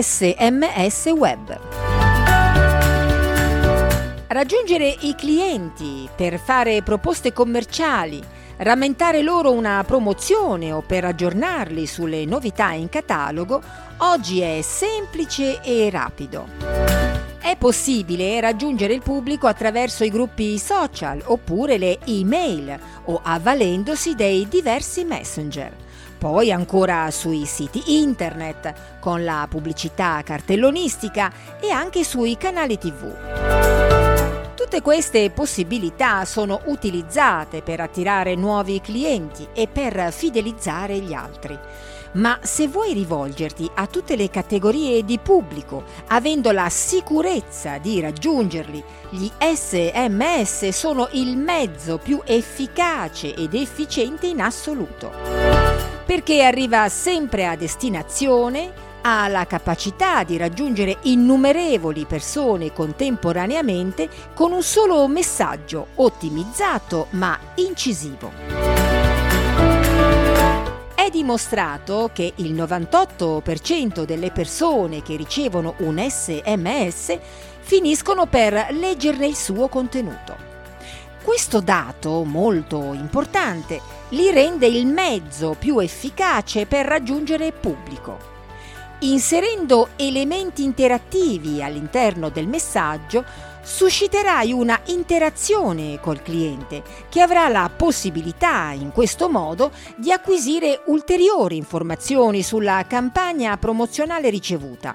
SMS web. Raggiungere i clienti per fare proposte commerciali, rammentare loro una promozione o per aggiornarli sulle novità in catalogo, oggi è semplice e rapido. È possibile raggiungere il pubblico attraverso i gruppi social oppure le email o avvalendosi dei diversi messenger poi ancora sui siti internet, con la pubblicità cartellonistica e anche sui canali tv. Tutte queste possibilità sono utilizzate per attirare nuovi clienti e per fidelizzare gli altri. Ma se vuoi rivolgerti a tutte le categorie di pubblico, avendo la sicurezza di raggiungerli, gli SMS sono il mezzo più efficace ed efficiente in assoluto perché arriva sempre a destinazione, ha la capacità di raggiungere innumerevoli persone contemporaneamente con un solo messaggio ottimizzato ma incisivo. È dimostrato che il 98% delle persone che ricevono un sms finiscono per leggerne il suo contenuto. Questo dato, molto importante, li rende il mezzo più efficace per raggiungere il pubblico. Inserendo elementi interattivi all'interno del messaggio, susciterai una interazione col cliente che avrà la possibilità in questo modo di acquisire ulteriori informazioni sulla campagna promozionale ricevuta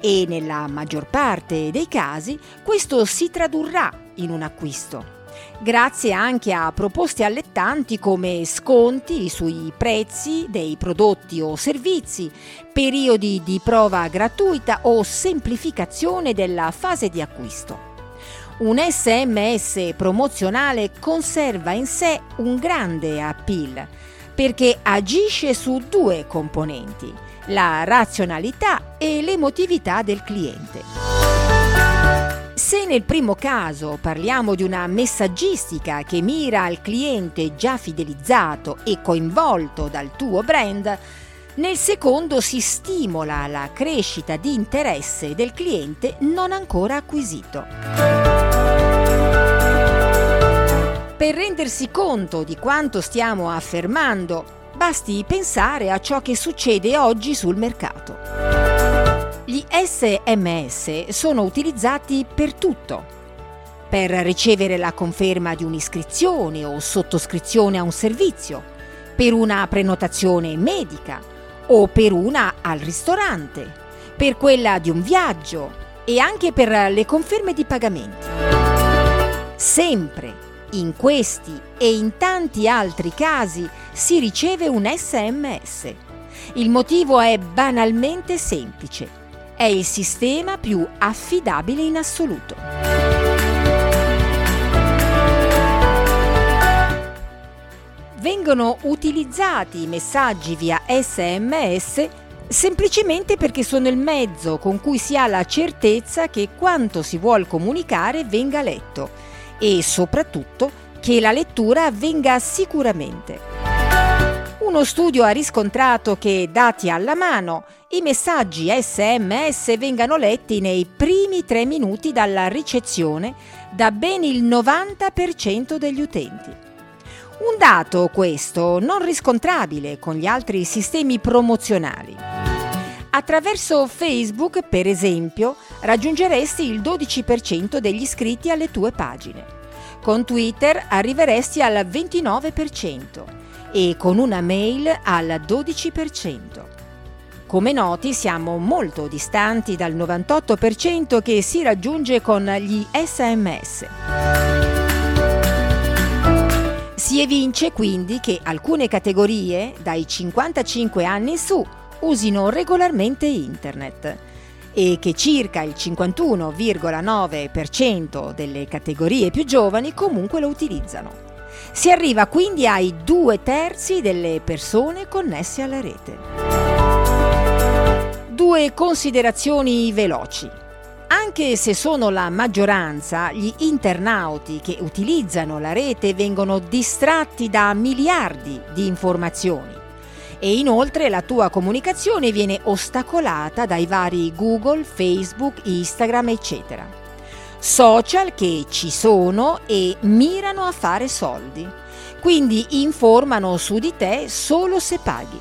e nella maggior parte dei casi questo si tradurrà in un acquisto grazie anche a proposte allettanti come sconti sui prezzi dei prodotti o servizi, periodi di prova gratuita o semplificazione della fase di acquisto. Un SMS promozionale conserva in sé un grande appeal perché agisce su due componenti, la razionalità e l'emotività del cliente. Se nel primo caso parliamo di una messaggistica che mira al cliente già fidelizzato e coinvolto dal tuo brand, nel secondo si stimola la crescita di interesse del cliente non ancora acquisito. Per rendersi conto di quanto stiamo affermando, basti pensare a ciò che succede oggi sul mercato. Gli SMS sono utilizzati per tutto. Per ricevere la conferma di un'iscrizione o sottoscrizione a un servizio, per una prenotazione medica o per una al ristorante, per quella di un viaggio e anche per le conferme di pagamenti. Sempre in questi e in tanti altri casi si riceve un SMS. Il motivo è banalmente semplice è il sistema più affidabile in assoluto. Vengono utilizzati i messaggi via SMS semplicemente perché sono il mezzo con cui si ha la certezza che quanto si vuole comunicare venga letto e soprattutto che la lettura avvenga sicuramente. Uno studio ha riscontrato che, dati alla mano, i messaggi SMS vengano letti nei primi tre minuti dalla ricezione da ben il 90% degli utenti. Un dato questo non riscontrabile con gli altri sistemi promozionali. Attraverso Facebook, per esempio, raggiungeresti il 12% degli iscritti alle tue pagine. Con Twitter arriveresti al 29% e con una mail al 12%. Come noti siamo molto distanti dal 98% che si raggiunge con gli SMS. Si evince quindi che alcune categorie, dai 55 anni in su, usino regolarmente Internet e che circa il 51,9% delle categorie più giovani comunque lo utilizzano. Si arriva quindi ai due terzi delle persone connesse alla rete. Due considerazioni veloci. Anche se sono la maggioranza, gli internauti che utilizzano la rete vengono distratti da miliardi di informazioni e inoltre la tua comunicazione viene ostacolata dai vari Google, Facebook, Instagram, eccetera. Social che ci sono e mirano a fare soldi, quindi informano su di te solo se paghi.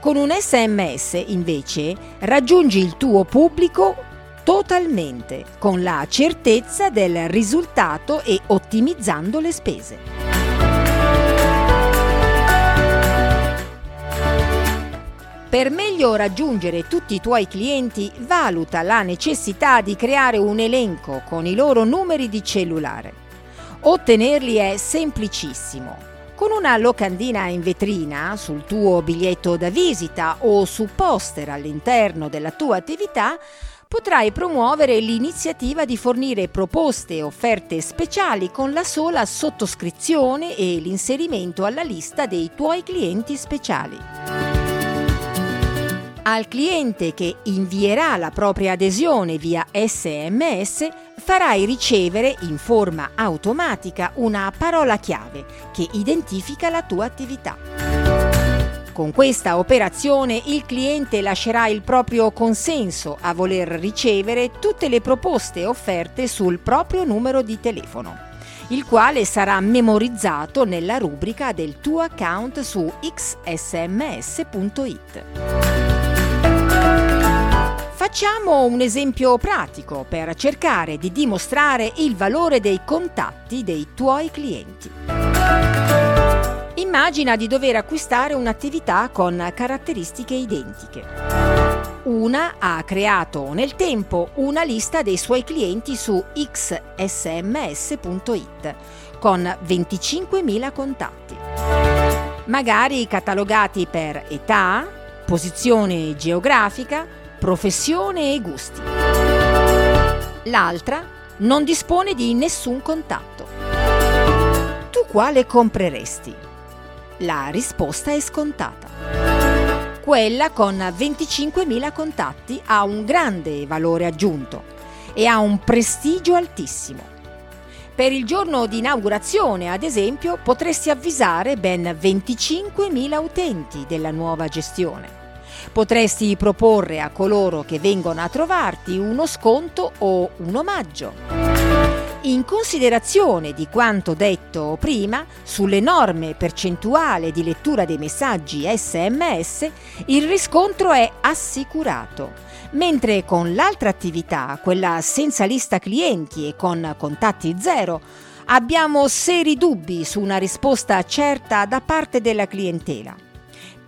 Con un sms invece raggiungi il tuo pubblico totalmente, con la certezza del risultato e ottimizzando le spese. Per meglio raggiungere tutti i tuoi clienti, valuta la necessità di creare un elenco con i loro numeri di cellulare. Ottenerli è semplicissimo con una locandina in vetrina, sul tuo biglietto da visita o su poster all'interno della tua attività, potrai promuovere l'iniziativa di fornire proposte e offerte speciali con la sola sottoscrizione e l'inserimento alla lista dei tuoi clienti speciali. Al cliente che invierà la propria adesione via SMS farai ricevere in forma automatica una parola chiave che identifica la tua attività. Con questa operazione il cliente lascerà il proprio consenso a voler ricevere tutte le proposte offerte sul proprio numero di telefono, il quale sarà memorizzato nella rubrica del tuo account su xsms.it. Facciamo un esempio pratico per cercare di dimostrare il valore dei contatti dei tuoi clienti. Immagina di dover acquistare un'attività con caratteristiche identiche. Una ha creato nel tempo una lista dei suoi clienti su xsms.it con 25.000 contatti, magari catalogati per età, posizione geografica, professione e gusti. L'altra non dispone di nessun contatto. Tu quale compreresti? La risposta è scontata. Quella con 25.000 contatti ha un grande valore aggiunto e ha un prestigio altissimo. Per il giorno di inaugurazione, ad esempio, potresti avvisare ben 25.000 utenti della nuova gestione. Potresti proporre a coloro che vengono a trovarti uno sconto o un omaggio. In considerazione di quanto detto prima sull'enorme percentuale di lettura dei messaggi SMS, il riscontro è assicurato, mentre con l'altra attività, quella senza lista clienti e con contatti zero, abbiamo seri dubbi su una risposta certa da parte della clientela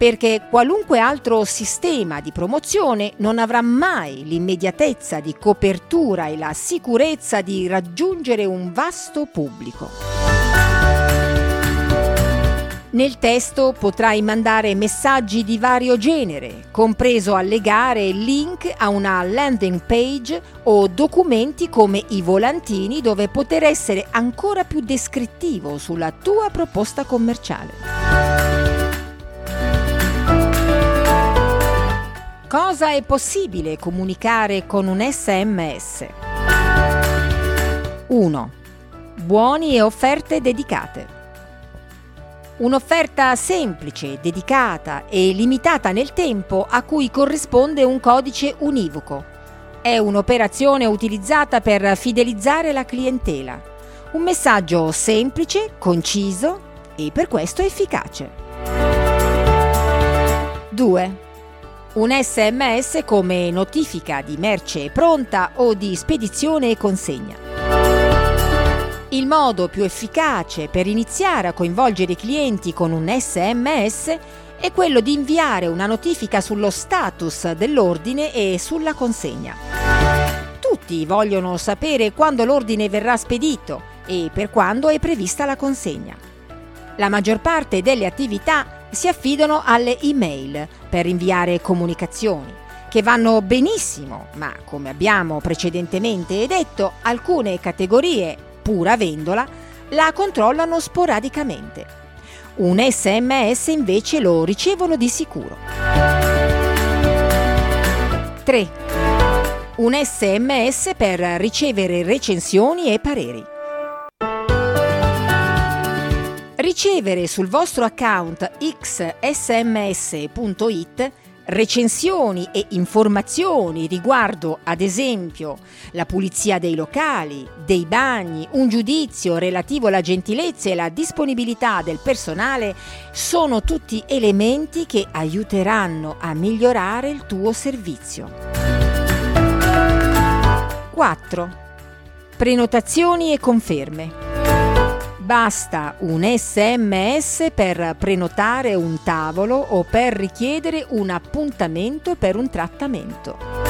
perché qualunque altro sistema di promozione non avrà mai l'immediatezza di copertura e la sicurezza di raggiungere un vasto pubblico. Nel testo potrai mandare messaggi di vario genere, compreso allegare link a una landing page o documenti come i volantini dove poter essere ancora più descrittivo sulla tua proposta commerciale. Cosa è possibile comunicare con un sms? 1. Buoni e offerte dedicate. Un'offerta semplice, dedicata e limitata nel tempo a cui corrisponde un codice univoco. È un'operazione utilizzata per fidelizzare la clientela. Un messaggio semplice, conciso e per questo efficace. 2 un sms come notifica di merce pronta o di spedizione e consegna. Il modo più efficace per iniziare a coinvolgere i clienti con un sms è quello di inviare una notifica sullo status dell'ordine e sulla consegna. Tutti vogliono sapere quando l'ordine verrà spedito e per quando è prevista la consegna. La maggior parte delle attività si affidano alle email per inviare comunicazioni, che vanno benissimo, ma come abbiamo precedentemente detto, alcune categorie, pur avendola, la controllano sporadicamente. Un sms invece lo ricevono di sicuro. 3. Un sms per ricevere recensioni e pareri. Ricevere sul vostro account xsms.it recensioni e informazioni riguardo, ad esempio, la pulizia dei locali, dei bagni, un giudizio relativo alla gentilezza e alla disponibilità del personale sono tutti elementi che aiuteranno a migliorare il tuo servizio. 4. Prenotazioni e conferme. Basta un sms per prenotare un tavolo o per richiedere un appuntamento per un trattamento.